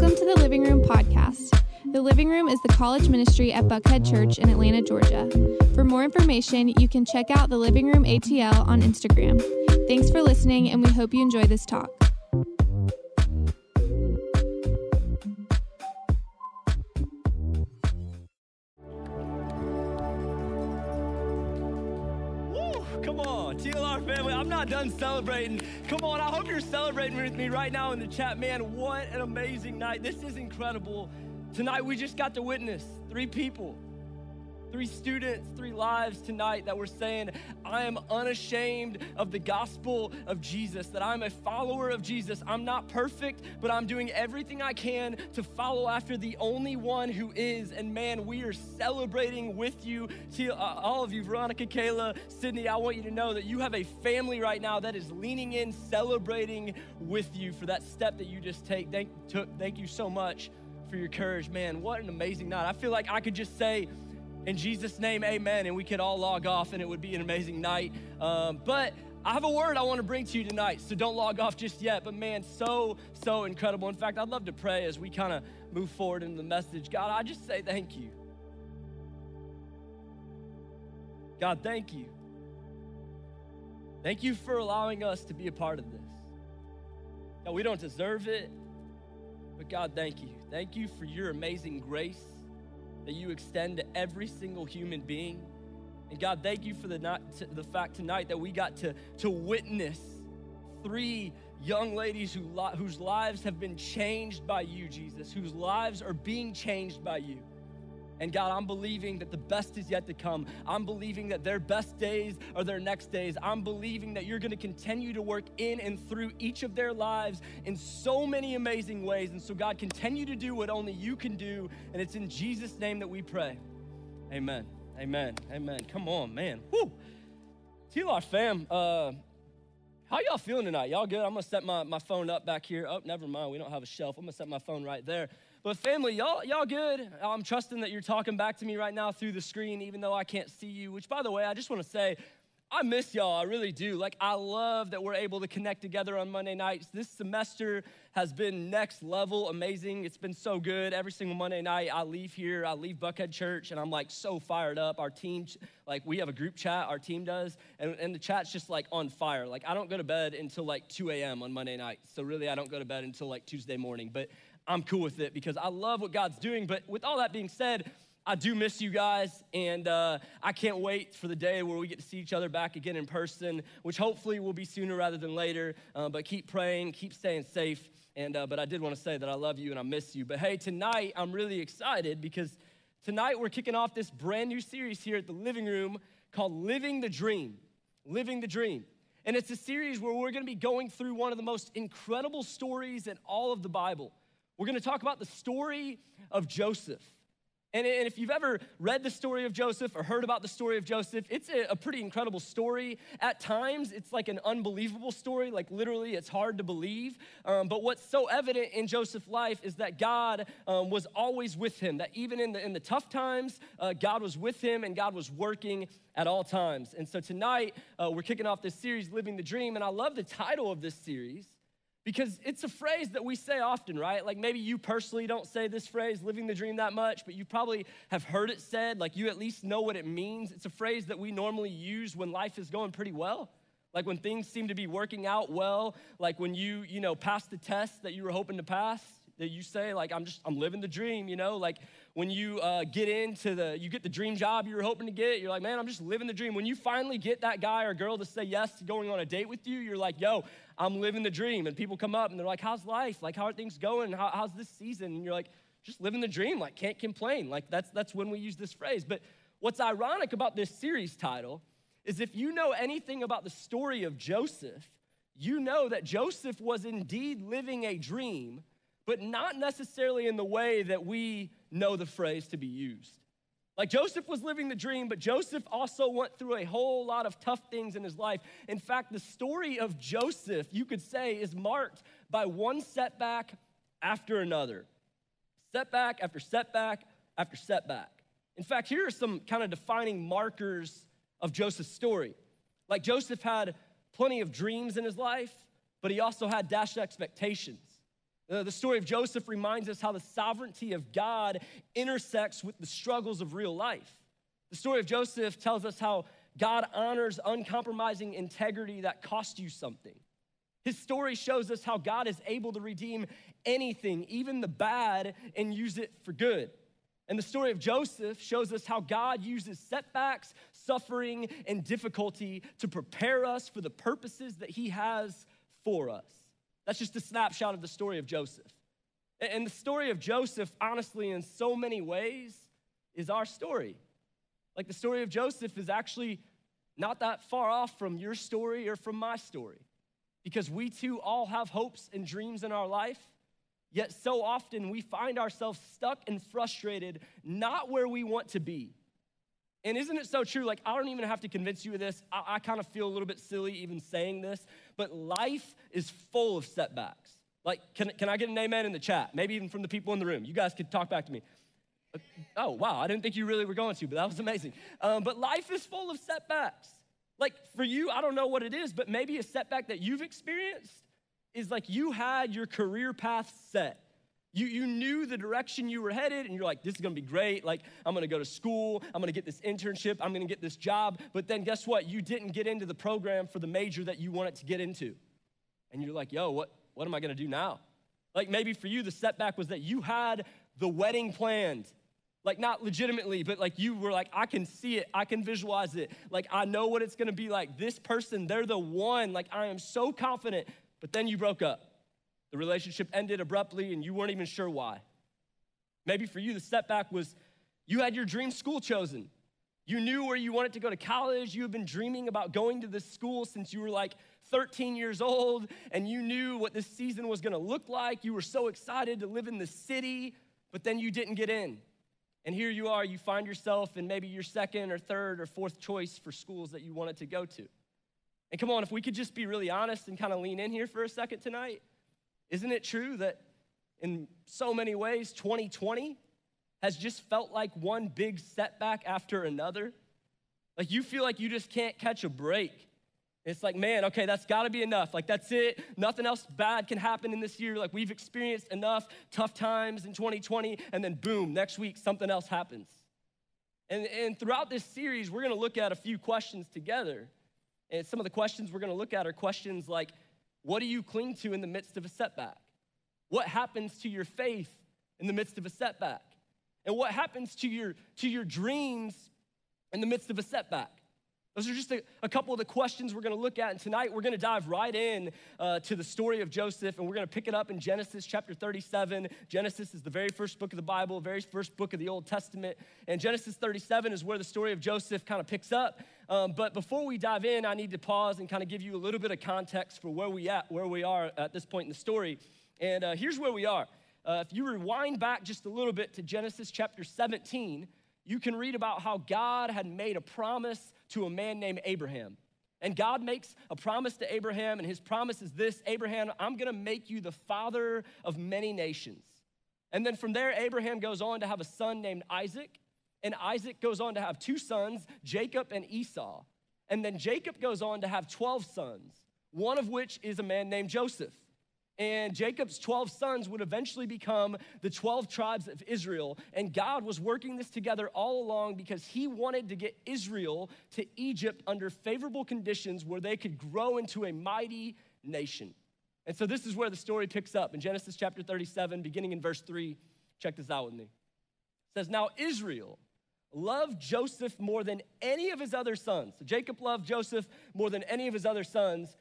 Welcome to the Living Room Podcast. The Living Room is the college ministry at Buckhead Church in Atlanta, Georgia. For more information, you can check out the Living Room ATL on Instagram. Thanks for listening, and we hope you enjoy this talk. Not done celebrating. Come on, I hope you're celebrating with me right now in the chat. Man, what an amazing night. This is incredible. Tonight, we just got to witness three people, three students, three lives tonight that were saying, I am unashamed of the gospel of Jesus, that I'm a follower of Jesus. I'm not perfect, but I'm doing everything I can to follow after the only one who is. And man, we are celebrating with you, to, uh, all of you, Veronica, Kayla, Sydney. I want you to know that you have a family right now that is leaning in, celebrating with you for that step that you just take. Thank, took. Thank you so much for your courage. Man, what an amazing night. I feel like I could just say, in Jesus' name, amen, and we could all log off and it would be an amazing night. Um, but I have a word I want to bring to you tonight, so don't log off just yet. But man, so, so incredible. In fact, I'd love to pray as we kind of move forward in the message. God, I just say thank you. God, thank you. Thank you for allowing us to be a part of this. God, we don't deserve it, but God, thank you. Thank you for your amazing grace that you extend to every single human being. And God, thank you for the, not, the fact tonight that we got to, to witness three young ladies who, whose lives have been changed by you, Jesus, whose lives are being changed by you. And God, I'm believing that the best is yet to come. I'm believing that their best days are their next days. I'm believing that you're going to continue to work in and through each of their lives in so many amazing ways. And so, God, continue to do what only you can do. And it's in Jesus' name that we pray. Amen. Amen. Amen. Come on, man. Woo. TLR fam, uh, how y'all feeling tonight? Y'all good? I'm gonna set my, my phone up back here. Oh, never mind. We don't have a shelf. I'm gonna set my phone right there. But family, y'all, y'all good? I'm trusting that you're talking back to me right now through the screen, even though I can't see you. Which, by the way, I just want to say, I miss y'all. I really do. Like, I love that we're able to connect together on Monday nights. This semester has been next level amazing. It's been so good. Every single Monday night, I leave here, I leave Buckhead Church, and I'm like so fired up. Our team, like, we have a group chat, our team does, and, and the chat's just like on fire. Like, I don't go to bed until like 2 a.m. on Monday night. So, really, I don't go to bed until like Tuesday morning. But I'm cool with it because I love what God's doing. But with all that being said, I do miss you guys, and uh, I can't wait for the day where we get to see each other back again in person, which hopefully will be sooner rather than later. Uh, but keep praying, keep staying safe. And uh, but I did want to say that I love you and I miss you. But hey, tonight I'm really excited because tonight we're kicking off this brand new series here at the living room called Living the Dream. Living the Dream. And it's a series where we're going to be going through one of the most incredible stories in all of the Bible. We're gonna talk about the story of Joseph. And, if you've ever read the story of Joseph or heard about the story of Joseph, it's a, pretty incredible story. At times, it's like an unbelievable story, like literally, it's hard to believe. Um, but what's so evident in Joseph's life is that God um, was always with him, that even in the, in the tough times, uh, God was with him and God was working at all times. And so tonight, uh, we're kicking off this series, Living the Dream. And I love the title of this series because it's a phrase that we say often, right? Like maybe you personally don't say this phrase, living the dream, that much, but you probably have heard it said, like you at least know what it means. It's a phrase that we normally use when life is going pretty well. Like when things seem to be working out well, like when you, you know, pass the test that you were hoping to pass, that you say like i'm just i'm living the dream you know like when you uh, get into the you get the dream job you were hoping to get you're like man i'm just living the dream. When you finally get that guy or girl to say yes to going on a date with you you're like yo i'm living the dream. And people come up and they're like how's life? Like how are things going? How, how's this season? And you're like just living the dream like can't complain. Like that's that's when we use this phrase. But what's ironic about this series title is if you know anything about the story of joseph you know that joseph was indeed living a dream but not necessarily in the way that we know the phrase to be used. Like Joseph was living the dream, but Joseph also went through a whole lot of tough things in his life. In fact, the story of Joseph, you could say, is marked by one setback after another. Setback after setback after setback. In fact, here are some kind of defining markers of Joseph's story. Like Joseph had plenty of dreams in his life, but he also had dashed expectations. Uh, the story of Joseph reminds us how the sovereignty of God intersects with the struggles of real life. The story of Joseph tells us how God honors uncompromising integrity that cost you something. His story shows us how God is able to redeem anything, even the bad, and use it for good. And the story of Joseph shows us how God uses setbacks, suffering, and difficulty to prepare us for the purposes that He has for us. That's just a snapshot of the story of Joseph. And the story of Joseph, honestly, in so many ways, is our story. Like the story of Joseph is actually not that far off from your story or from my story. Because we too all have hopes and dreams in our life, yet so often we find ourselves stuck and frustrated, not where we want to be. And isn't it so true? Like, I don't even have to convince you of this. I, I kind of feel a little bit silly even saying this, but life is full of setbacks. Like, can, can I get an amen in the chat? Maybe even from the people in the room. You guys could talk back to me. Uh, oh, wow, I didn't think you really were going to, but that was amazing. Um, but life is full of setbacks. Like, for you, I don't know what it is, but maybe a setback that you've experienced is like you had your career path set you, you knew the direction you were headed, and you're like, this is gonna be great. Like, I'm gonna go to school, I'm gonna get this internship, I'm gonna get this job. But then guess what? You didn't get into the program for the major that you wanted to get into. And you're like, yo, what, what am I gonna do now? Like, maybe for you, the setback was that you had the wedding planned. Like, not legitimately, but like you were like, I can see it, I can visualize it. Like, I know what it's gonna be like. This person, they're the one. Like, I am so confident. But then you broke up. The relationship ended abruptly and you weren't even sure why. Maybe for you, the setback was you had your dream school chosen. You knew where you wanted to go to college. You had been dreaming about going to this school since you were like 13 years old, and you knew what this season was gonna look like. You were so excited to live in the city, but then you didn't get in. And here you are, you find yourself in maybe your second or third or fourth choice for schools that you wanted to go to. And come on, if we could just be really honest and kind of lean in here for a second tonight, isn't it true that in so many ways, 2020 has just felt like one big setback after another? Like you feel like you just can't catch a break. It's like, man, okay, that's gotta be enough. Like, that's it. Nothing else bad can happen in this year. Like, we've experienced enough tough times in 2020, and then boom, next week, something else happens. And, and throughout this series, we're gonna look at a few questions together. And some of the questions we're gonna look at are questions like, what do you cling to in the midst of a setback? What happens to your faith in the midst of a setback? And what happens to your, to your dreams in the midst of a setback? Those are just a, a couple of the questions we're going to look at. And tonight we're going to dive right in uh, to the story of Joseph, and we're going to pick it up in Genesis chapter 37. Genesis is the very first book of the Bible, very first book of the Old Testament. And Genesis 37 is where the story of Joseph kind of picks up. Um, but before we dive in, I need to pause and kind of give you a little bit of context for where we at, where we are at this point in the story. And uh, here's where we are. Uh, if you rewind back just a little bit to Genesis chapter 17, you can read about how God had made a promise to a man named Abraham. And God makes a promise to Abraham, and his promise is this Abraham, I'm gonna make you the father of many nations. And then from there, Abraham goes on to have a son named Isaac, and Isaac goes on to have two sons, Jacob and Esau. And then Jacob goes on to have 12 sons, one of which is a man named Joseph. And Jacob's 12 sons would eventually become the 12 tribes of Israel. And God was working this together all along because he wanted to get Israel to Egypt under favorable conditions where they could grow into a mighty nation. And so this is where the story picks up in Genesis chapter 37, beginning in verse 3. Check this out with me. It says, Now Israel loved Joseph more than any of his other sons. So Jacob loved Joseph more than any of his other sons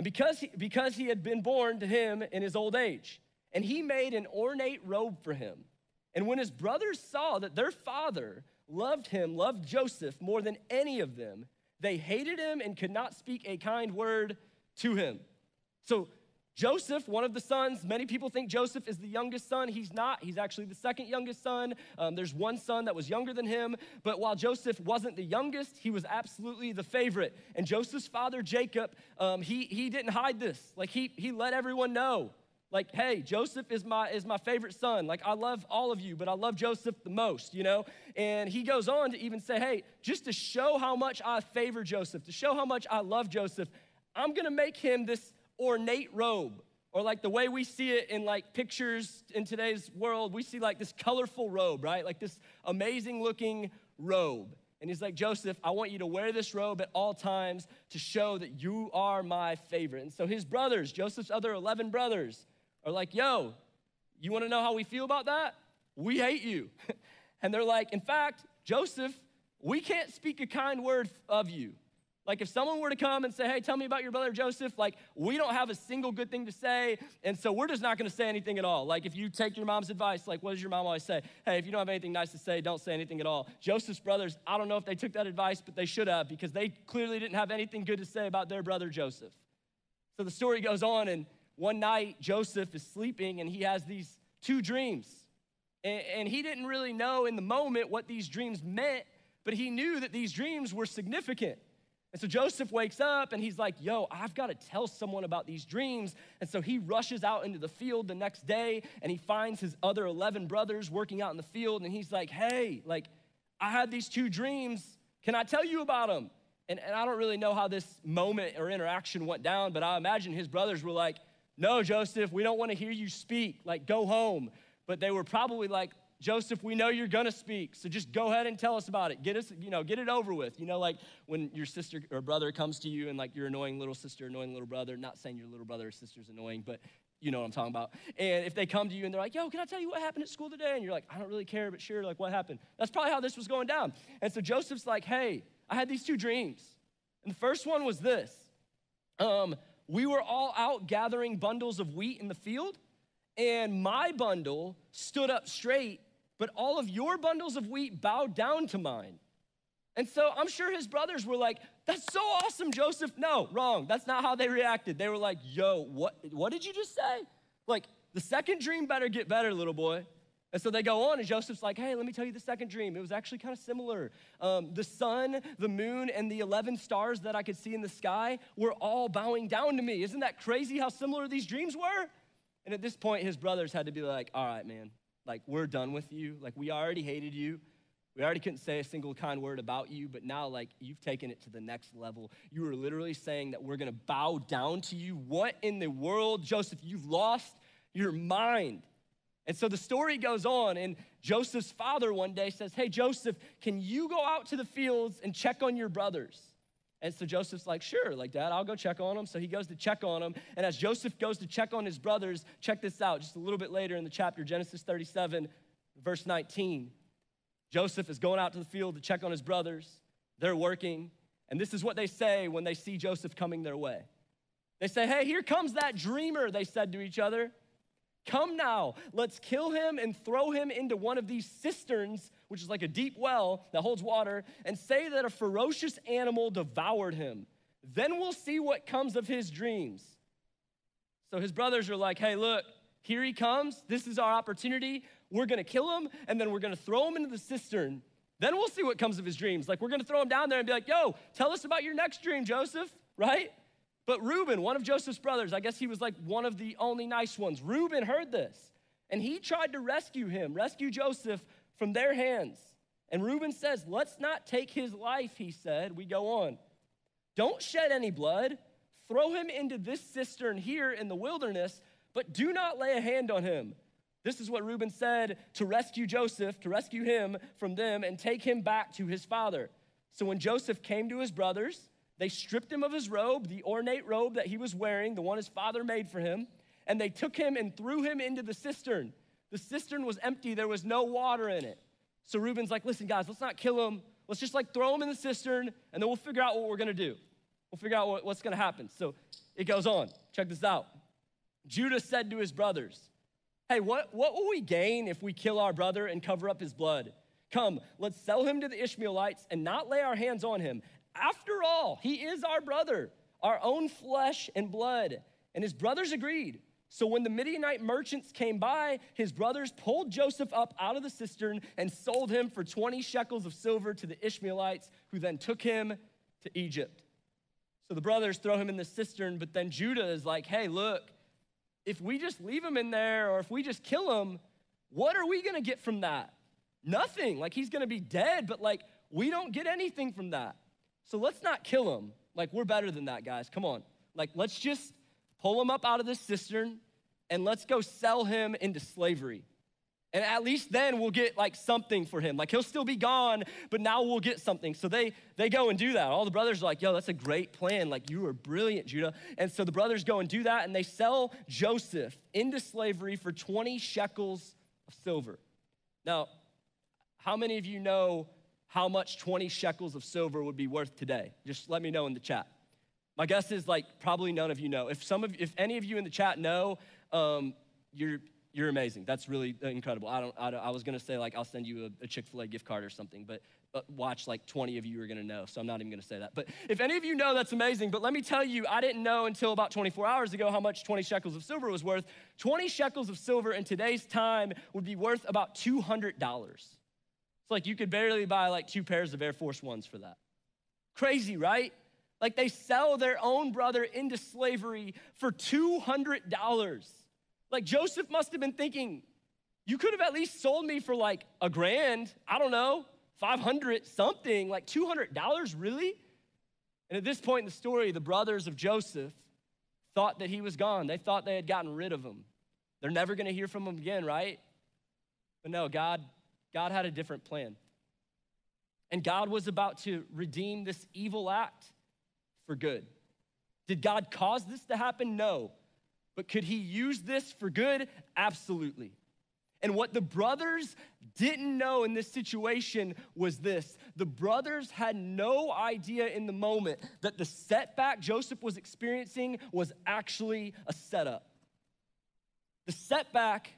and because he, because he had been born to him in his old age, and he made an ornate robe for him. And when his brothers saw that their father loved him, loved Joseph more than any of them, they hated him and could not speak a kind word to him. So Joseph, one of the sons, many people think Joseph is the youngest son. He's not. He's actually the second youngest son. Um, there's one son that was younger than him. But while Joseph wasn't the youngest, he was absolutely the favorite. And Joseph's father, Jacob, um, he, he didn't hide this. Like, he, he let everyone know. Like, hey, Joseph is my, is my favorite son. Like, I love all of you, but I love Joseph the most, you know? And he goes on to even say, hey, just to show how much I favor Joseph, to show how much I love Joseph, I'm gonna make him this ornate robe. Or like the way we see it in like pictures in today's world, we see like this colorful robe, right? Like this amazing looking robe. And he's like, Joseph, I want you to wear this robe at all times to show that you are my favorite. And so his brothers, Joseph's other 11 brothers, are like, yo, you wanna know how we feel about that? We hate you. and they're like, in fact, Joseph, we can't speak a kind word of you. Like if someone were to come and say, hey, tell me about your brother Joseph, like we don't have a single good thing to say. And so we're just not gonna say anything at all. Like if you take your mom's advice, like what does your mom always say? Hey, if you don't have anything nice to say, don't say anything at all. Joseph's brothers, I don't know if they took that advice, but they should have because they clearly didn't have anything good to say about their brother Joseph. So the story goes on, and one night Joseph is sleeping and he has these two dreams. And, and he didn't really know in the moment what these dreams meant, but he knew that these dreams were significant. And so Joseph wakes up and he's like, Yo, I've got to tell someone about these dreams. And so he rushes out into the field the next day and he finds his other 11 brothers working out in the field. And he's like, Hey, like, I had these two dreams. Can I tell you about them? And, and I don't really know how this moment or interaction went down, but I imagine his brothers were like, No, Joseph, we don't want to hear you speak. Like, go home. But they were probably like, Joseph, we know you're gonna speak, so just go ahead and tell us about it. Get us, you know, get it over with. You know, like when your sister or brother comes to you and like your annoying little sister, annoying little brother, not saying your little brother or sister's annoying, but you know what I'm talking about. And if they come to you and they're like, yo, can I tell you what happened at school today? And you're like, I don't really care, but sure, like what happened? That's probably how this was going down. And so Joseph's like, hey, I had these two dreams. And the first one was this. Um, we were all out gathering bundles of wheat in the field, and my bundle stood up straight but all of your bundles of wheat bowed down to mine. And so I'm sure his brothers were like, That's so awesome, Joseph. No, wrong. That's not how they reacted. They were like, Yo, what, what did you just say? Like, the second dream better get better, little boy. And so they go on, and Joseph's like, Hey, let me tell you the second dream. It was actually kind of similar. Um, the sun, the moon, and the 11 stars that I could see in the sky were all bowing down to me. Isn't that crazy how similar these dreams were? And at this point, his brothers had to be like, All right, man, like, we're done with you. Like, we already hated you. We already couldn't say a single kind word about you, but now, like, you've taken it to the next level. You are literally saying that we're gonna bow down to you. What in the world, Joseph? You've lost your mind. And so the story goes on, and Joseph's father one day says, Hey, Joseph, can you go out to the fields and check on your brothers? And so Joseph's like, sure, like dad, I'll go check on him. So he goes to check on him. And as Joseph goes to check on his brothers, check this out just a little bit later in the chapter, Genesis 37, verse 19. Joseph is going out to the field to check on his brothers. They're working. And this is what they say when they see Joseph coming their way. They say, Hey, here comes that dreamer, they said to each other. Come now, let's kill him and throw him into one of these cisterns, which is like a deep well that holds water, and say that a ferocious animal devoured him. Then we'll see what comes of his dreams. So his brothers are like, hey, look, here he comes. This is our opportunity. We're gonna kill him, and then we're gonna throw him into the cistern. Then we'll see what comes of his dreams. Like, we're gonna throw him down there and be like, yo, tell us about your next dream, Joseph, right? But Reuben, one of Joseph's brothers, I guess he was like one of the only nice ones. Reuben heard this and he tried to rescue him, rescue Joseph from their hands. And Reuben says, Let's not take his life, he said. We go on. Don't shed any blood. Throw him into this cistern here in the wilderness, but do not lay a hand on him. This is what Reuben said to rescue Joseph, to rescue him from them and take him back to his father. So when Joseph came to his brothers, they stripped him of his robe, the ornate robe that he was wearing, the one his father made for him, and they took him and threw him into the cistern. The cistern was empty, there was no water in it. So Reuben's like, listen, guys, let's not kill him. Let's just like throw him in the cistern, and then we'll figure out what we're gonna do. We'll figure out what, what's gonna happen. So it goes on. Check this out. Judah said to his brothers, Hey, what, what will we gain if we kill our brother and cover up his blood? Come, let's sell him to the Ishmaelites and not lay our hands on him. After all, he is our brother, our own flesh and blood. And his brothers agreed. So when the Midianite merchants came by, his brothers pulled Joseph up out of the cistern and sold him for 20 shekels of silver to the Ishmaelites, who then took him to Egypt. So the brothers throw him in the cistern, but then Judah is like, hey, look, if we just leave him in there or if we just kill him, what are we gonna get from that? Nothing. Like he's gonna be dead, but like we don't get anything from that. So let's not kill him. Like, we're better than that, guys. Come on. Like, let's just pull him up out of this cistern, and let's go sell him into slavery. And at least then we'll get like something for him. Like he'll still be gone, but now we'll get something. So they they go and do that. All the brothers are like, yo, that's a great plan. Like you are brilliant, Judah. And so the brothers go and do that, and they sell Joseph into slavery for 20 shekels of silver. Now, how many of you know how much 20 shekels of silver would be worth today? Just let me know in the chat. My guess is like probably none of you know. If some of if any of you in the chat know, um, you're you're amazing. That's really incredible. I don't. I, don't, I was gonna say like I'll send you a, a Chick Fil A gift card or something, but, but watch like 20 of you are gonna know. So I'm not even gonna say that. But if any of you know, that's amazing. But let me tell you, I didn't know until about 24 hours ago how much 20 shekels of silver was worth. 20 shekels of silver in today's time would be worth about 200 dollars. It's like you could barely buy like two pairs of Air Force Ones for that. Crazy, right? Like they sell their own brother into slavery for $200. Like Joseph must have been thinking, you could have at least sold me for like a grand, I don't know, 500 something, like $200 really? And at this point in the story, the brothers of Joseph thought that he was gone. They thought they had gotten rid of him. They're never to hear from him again, right? But no, God God had a different plan. And God was about to redeem this evil act for good. Did God cause this to happen? No. But could he use this for good? Absolutely. And what the brothers didn't know in this situation was this the brothers had no idea in the moment that the setback Joseph was experiencing was actually a setup. The setback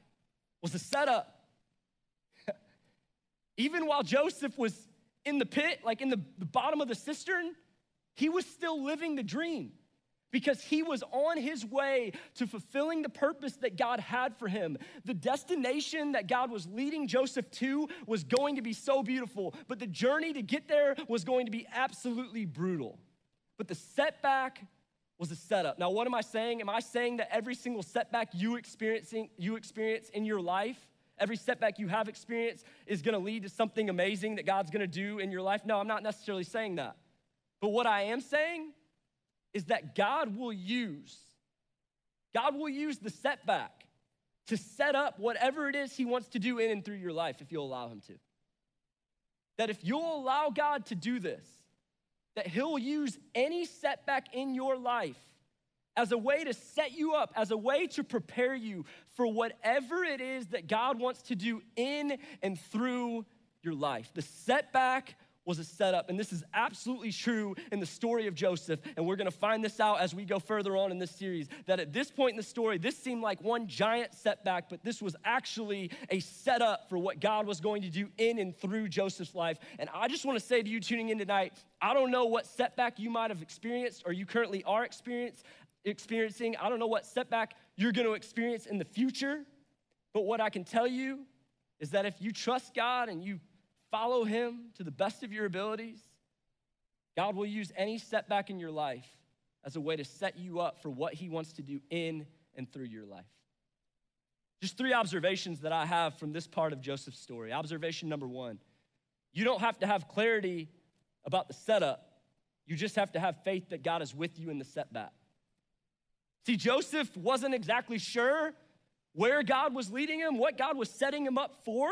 was a setup. Even while Joseph was in the pit, like in the, the bottom of the cistern, he was still living the dream because he was on his way to fulfilling the purpose that God had for him. The destination that God was leading Joseph to was going to be so beautiful, but the journey to get there was going to be absolutely brutal. But the setback was a setup. Now, what am I saying? Am I saying that every single setback you experiencing you experience in your life, every setback you have experienced is going to lead to something amazing that God's going to do in your life? No, I'm not necessarily saying that. But what I am saying is that God will use, God will use the setback to set up whatever it is He wants to do in and through your life if you'll allow Him to. That if you'll allow God to do this, that He'll use any setback in your life as a way to set you up, as a way to prepare you for whatever it is that God wants to do in and through your life. The setback was a setup. And this is absolutely true in the story of Joseph. And we're gonna find this out as we go further on in this series. That at this point in the story, this seemed like one giant setback, but this was actually a setup for what God was going to do in and through Joseph's life. And I just wanna say to you tuning in tonight, I don't know what setback you might have experienced or you currently are experiencing. I don't know what setback you're gonna experience in the future. But what I can tell you is that if you trust God and you follow Him to the best of your abilities, God will use any setback in your life as a way to set you up for what He wants to do in and through your life. Just three observations that I have from this part of Joseph's story. Observation number one you don't have to have clarity about the setup, you just have to have faith that God is with you in the setback. See, Joseph wasn't exactly sure where God was leading him, what God was setting him up for.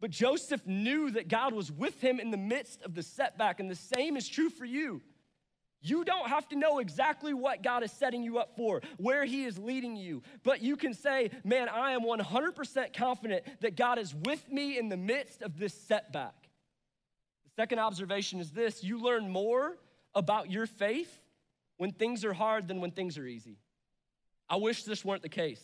But Joseph knew that God was with him in the midst of the setback, and the same is true for you. You don't have to know exactly what God is setting you up for, where He is leading you, but you can say, Man, I am 100% confident that God is with me in the midst of this setback. The second observation is this you learn more about your faith when things are hard than when things are easy. I wish this weren't the case.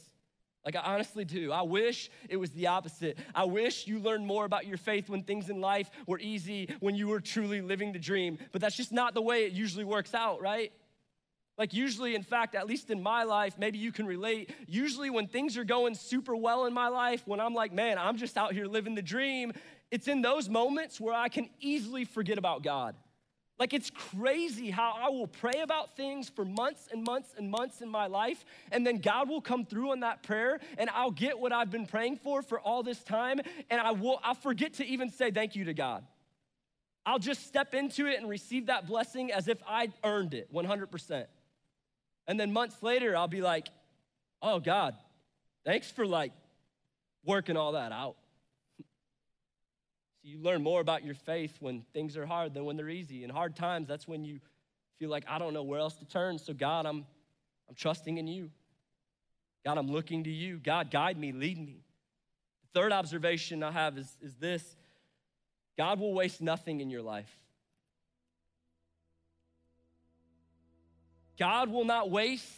Like, I honestly do. I wish it was the opposite. I wish you learned more about your faith when things in life were easy, when you were truly living the dream. But that's just not the way it usually works out, right? Like, usually, in fact, at least in my life, maybe you can relate. Usually, when things are going super well in my life, when I'm like, man, I'm just out here living the dream, it's in those moments where I can easily forget about God. Like, it's crazy how I will pray about things for months and months and months in my life, and then God will come through on that prayer, and I'll get what I've been praying for for all this time, and I will, I'll forget to even say thank you to God. I'll just step into it and receive that blessing as if I earned it 100%. And then months later, I'll be like, oh, God, thanks for like working all that out. You learn more about your faith when things are hard than when they're easy. In hard times, that's when you feel like I don't know where else to turn. So, God, I'm, I'm trusting in you. God, I'm looking to you. God, guide me, lead me. The third observation I have is, is this God will waste nothing in your life. God will not waste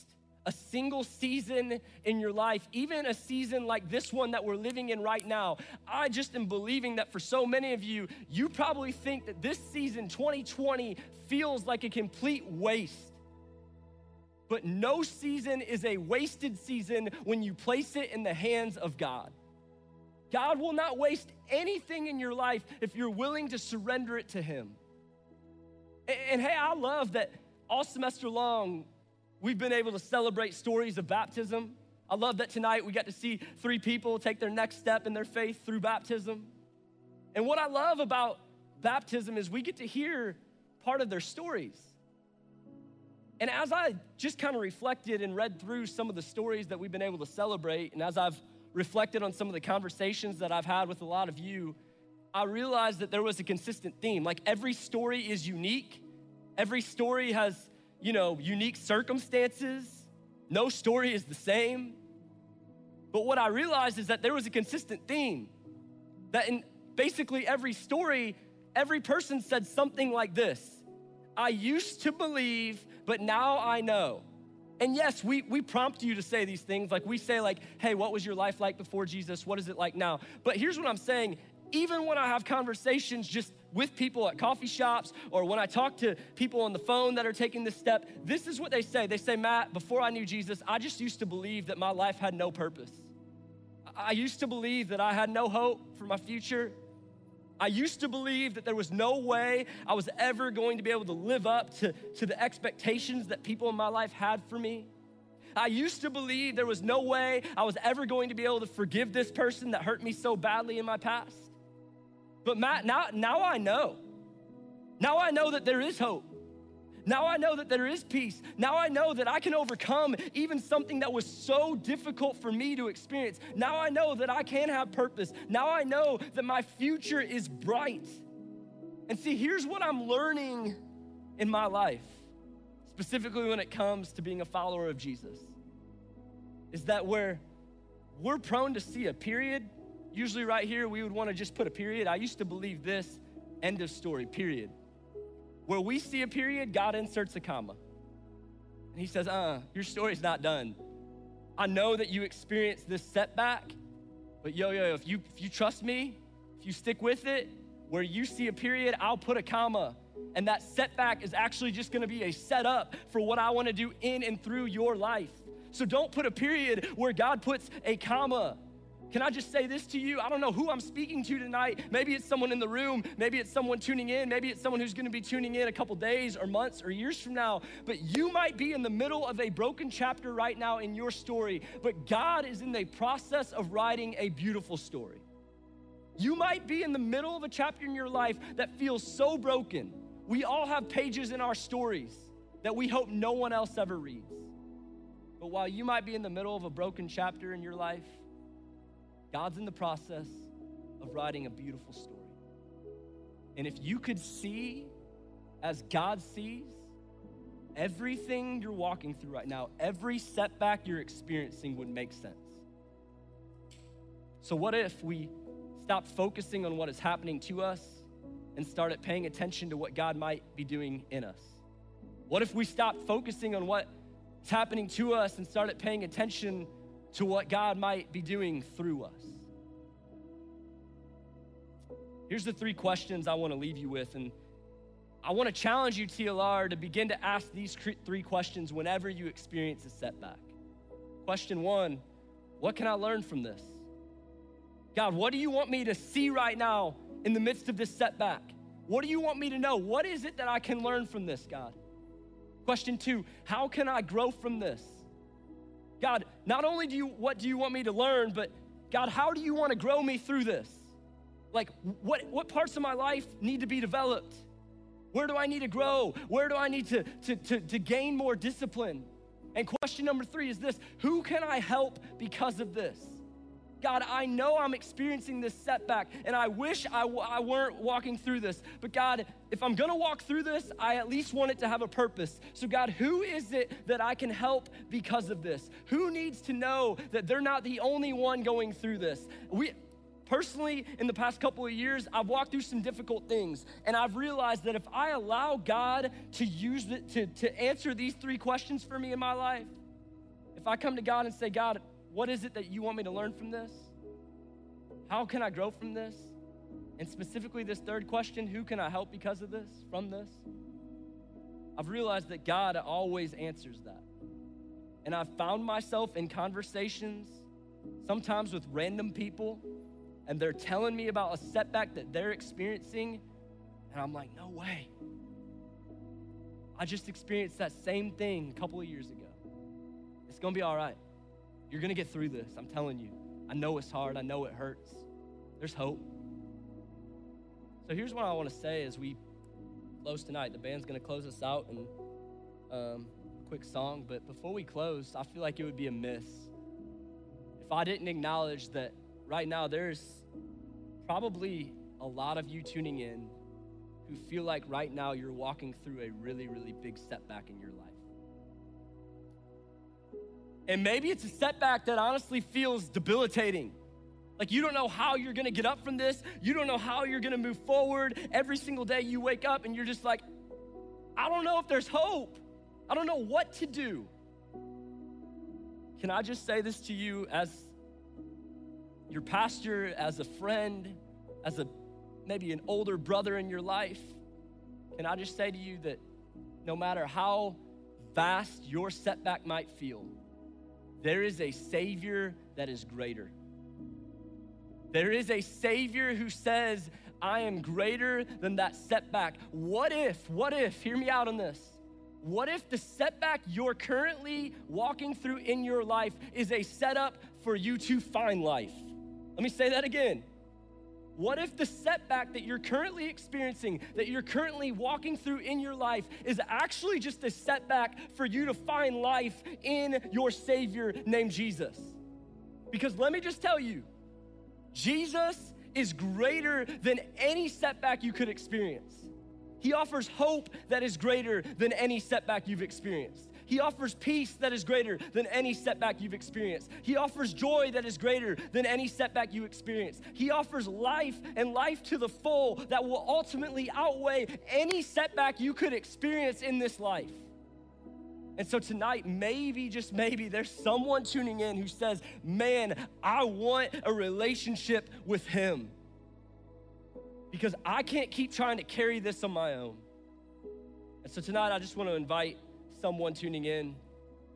a single season in your life, even a season like this one that we're living in right now. I just am believing that for so many of you, you probably think that this season, 2020, feels like a complete waste. But no season is a wasted season when you place it in the hands of God. God will not waste anything in your life if you're willing to surrender it to Him. And, and hey, I love that all semester long, we've been able to celebrate stories of baptism. I love that tonight we got to see three people take their next step in their faith through baptism. And what I love about baptism is we get to hear part of their stories. And as I just kind of reflected and read through some of the stories that we've been able to celebrate, and as I've reflected on some of the conversations that I've had with a lot of you, I realized that there was a consistent theme. Like every story is unique, every story has you know, unique circumstances. No story is the same. But what I realized is that there was a consistent theme. That in basically every story, every person said something like this I used to believe, but now I know. And yes, we, we prompt you to say these things. Like we say, like, hey, what was your life like before Jesus? What is it like now? But here's what I'm saying. Even when I have conversations just with people at coffee shops or when I talk to people on the phone that are taking this step, this is what they say. They say, Matt, before I knew Jesus, I just used to believe that my life had no purpose. I used to believe that I had no hope for my future. I used to believe that there was no way I was ever going to be able to live up to, to the expectations that people in my life had for me. I used to believe there was no way I was ever going to be able to forgive this person that hurt me so badly in my past. But Matt, now, now I know. Now I know that there is hope. Now I know that there is peace. Now I know that I can overcome even something that was so difficult for me to experience. Now I know that I can have purpose. Now I know that my future is bright. And see, here's what I'm learning in my life, specifically when it comes to being a follower of Jesus, is that where we're prone to see a period Usually, right here, we would want to just put a period. I used to believe this end of story, period. Where we see a period, God inserts a comma. And He says, uh, your story's not done. I know that you experienced this setback, but yo, yo, if you, if you trust me, if you stick with it, where you see a period, I'll put a comma. And that setback is actually just gonna be a setup for what I wanna do in and through your life. So don't put a period where God puts a comma. Can I just say this to you? I don't know who I'm speaking to tonight. Maybe it's someone in the room. Maybe it's someone tuning in. Maybe it's someone who's going to be tuning in a couple days or months or years from now. But you might be in the middle of a broken chapter right now in your story, but God is in the process of writing a beautiful story. You might be in the middle of a chapter in your life that feels so broken. We all have pages in our stories that we hope no one else ever reads. But while you might be in the middle of a broken chapter in your life, God's in the process of writing a beautiful story. And if you could see as God sees, everything you're walking through right now, every setback you're experiencing would make sense. So, what if we stopped focusing on what is happening to us and started paying attention to what God might be doing in us? What if we stopped focusing on what's happening to us and started paying attention to what God might be doing through us. Here's the three questions I want to leave you with. And I want to challenge you, TLR, to begin to ask these three questions whenever you experience a setback. Question one What can I learn from this? God, what do you want me to see right now in the midst of this setback? What do you want me to know? What is it that I can learn from this, God? Question two How can I grow from this? God, not only do you what do you want me to learn, but God, how do you want to grow me through this? Like what what parts of my life need to be developed? Where do I need to grow? Where do I need to, to, to, to gain more discipline? And question number three is this Who can I help because of this? God, I know I'm experiencing this setback, and I wish I w- I weren't walking through this. But God, if I'm gonna walk through this, I at least want it to have a purpose. So, God, who is it that I can help because of this? Who needs to know that they're not the only one going through this? We, personally, in the past couple of years, I've walked through some difficult things, and I've realized that if I allow God to use it to, to answer these three questions for me in my life, if I come to God and say, God, what is it that you want me to learn from this? How can I grow from this? And specifically, this third question who can I help because of this, from this? I've realized that God always answers that. And I've found myself in conversations, sometimes with random people, and they're telling me about a setback that they're experiencing, and I'm like, no way. I just experienced that same thing a couple of years ago. It's gonna be all right. You're gonna get through this, I'm telling you. I know it's hard, I know it hurts. There's hope. So here's what I wanna say as we close tonight. The band's gonna close us out and um, quick song, but before we close, I feel like it would be a miss if I didn't acknowledge that right now there's probably a lot of you tuning in who feel like right now you're walking through a really, really big setback in your life. And maybe it's a setback that honestly feels debilitating. Like you don't know how you're gonna get up from this. You don't know how you're gonna move forward. Every single day you wake up and you're just like, I don't know if there's hope. I don't know what to do. Can I just say this to you as your pastor, as a friend, as a maybe an older brother in your life? Can I just say to you that no matter how vast your setback might feel, there is a Savior that is greater. There is a Savior who says, I am greater than that setback. What if, what if, hear me out on this. What if the setback you're currently walking through in your life is a setup for you to find life? Let me say that again. What if the setback that you're currently experiencing, that you're currently walking through in your life, is actually just a setback for you to find life in your Savior named Jesus? Because let me just tell you, Jesus is greater than any setback you could experience. He offers hope that is greater than any setback you've experienced. He offers peace that is greater than any setback you've experienced. He offers joy that is greater than any setback you experience. He offers life and life to the full that will ultimately outweigh any setback you could experience in this life. And so tonight, maybe, just maybe, there's someone tuning in who says, Man, I want a relationship with Him because I can't keep trying to carry this on my own. And so tonight, I just want to invite someone tuning in,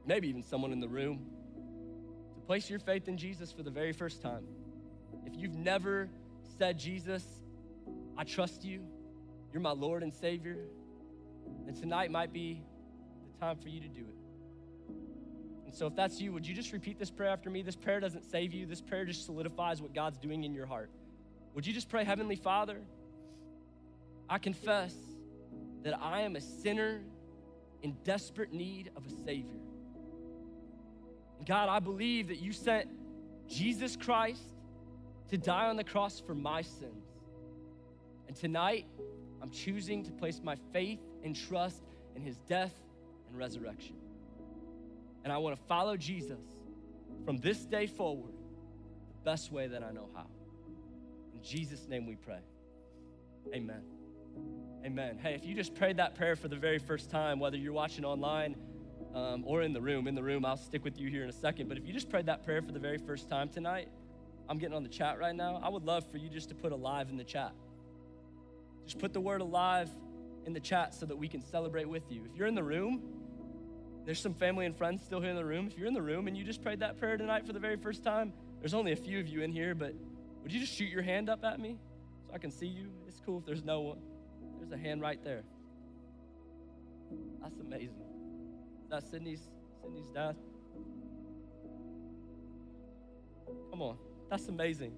maybe even someone in the room, to place your faith in Jesus for the very first time. If you've never said, Jesus, I trust you, you're my Lord and Savior, then tonight might be the time for you to do it. And so, if that's you, would you just repeat this prayer after me? This prayer doesn't save you, this prayer just solidifies what God's doing in your heart. Would you just pray, Heavenly Father, I confess that I am a sinner in desperate need of a Savior. And God, I believe that you sent Jesus Christ to die on the cross for my sins. And tonight, I'm choosing to place my faith and trust in his death and resurrection. And I want to follow Jesus from this day forward the best way that I know how. In Jesus' name we pray. Amen. Amen. Hey, if you just prayed that prayer for the very first time, whether you're watching online um, or in the room, in the room, I'll stick with you here in a second. But if you just prayed that prayer for the very first time tonight, I'm getting on the chat right now. I would love for you just to put alive in the chat. Just put the word alive in the chat so that we can celebrate with you. If you're in the room, there's some family and friends still here in the room. If you're in the room and you just prayed that prayer tonight for the very first time, there's only a few of you in here, but would you just shoot your hand up at me so I can see you? It's cool if there's no one. There's a hand right there. That's amazing. Is that Sydney's Sydney's dad? Come on. That's amazing.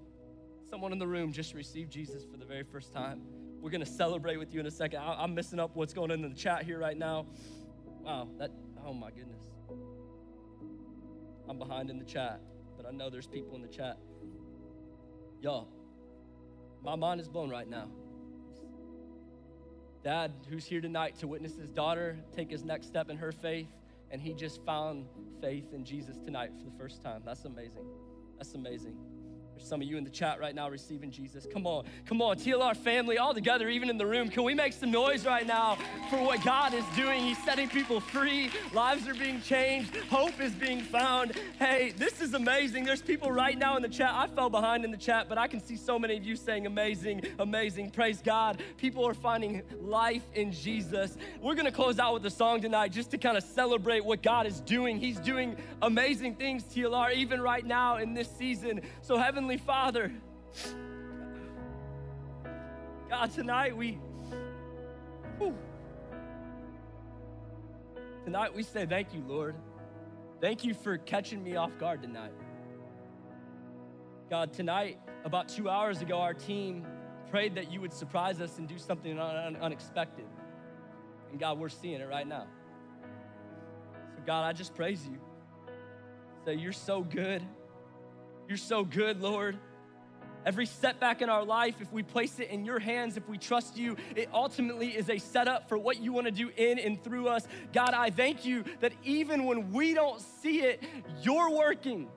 Someone in the room just received Jesus for the very first time. We're to celebrate with you in a second. I, am missing up what's going on in the chat here right now. Wow, that, oh my goodness. I'm behind in the chat, but I know there's people in the chat. Y'all, my mind is blown right now. Dad, who's here tonight to witness his daughter take his next step in her faith, and he just found faith in Jesus tonight for the first time. That's amazing. That's amazing. There's some of you in the chat right now receiving Jesus. Come on, come on, TLR family, all together, even in the room. Can we make some noise right now for what God is doing? He's setting people free, lives are being changed, hope is being found. Hey, this is amazing. There's people right now in the chat. I fell behind in the chat, but I can see so many of you saying amazing, amazing. Praise God. People are finding life in Jesus. We're gonna close out with a song tonight just to kind of celebrate what God is doing. He's doing amazing things, TLR, even right now in this season. So, heaven Heavenly Father, God, tonight we, whew, tonight we say thank you, Lord. Thank you for catching me off guard tonight. God, tonight, about two hours ago, our team prayed that you would surprise us and do something un- unexpected. And God, we're seeing it right now. So, God, I just praise you. Say, you're so good. You're so good, Lord. Every setback in our life, if we place it in your hands, if we trust you, it ultimately is a setup for what you want to do in and through us. God, I thank you that even when we don't see it, you're working.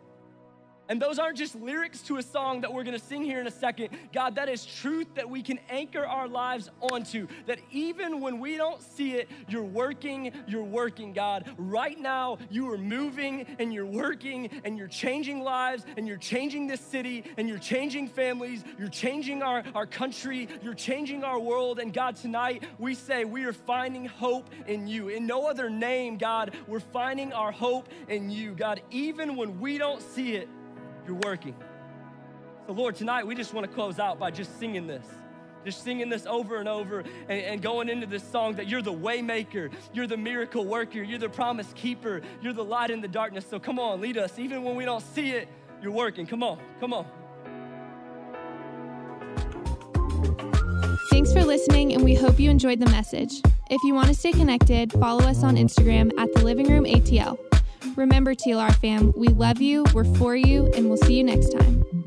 And those aren't just lyrics to a song that we're gonna sing here in a second. God, that is truth that we can anchor our lives onto. That even when we don't see it, you're working, you're working, God. Right now, you are moving and you're working and you're changing lives and you're changing this city and you're changing families, you're changing our, our country, you're changing our world. And God, tonight we say we are finding hope in you. In no other name, God, we're finding our hope in you. God, even when we don't see it, you're working. So, Lord, tonight we just want to close out by just singing this. Just singing this over and over and, and going into this song that you're the waymaker, you're the miracle worker, you're the promise keeper, you're the light in the darkness. So come on, lead us. Even when we don't see it, you're working. Come on, come on. Thanks for listening, and we hope you enjoyed the message. If you want to stay connected, follow us on Instagram at the Living Room ATL. Remember, TLR fam, we love you, we're for you, and we'll see you next time.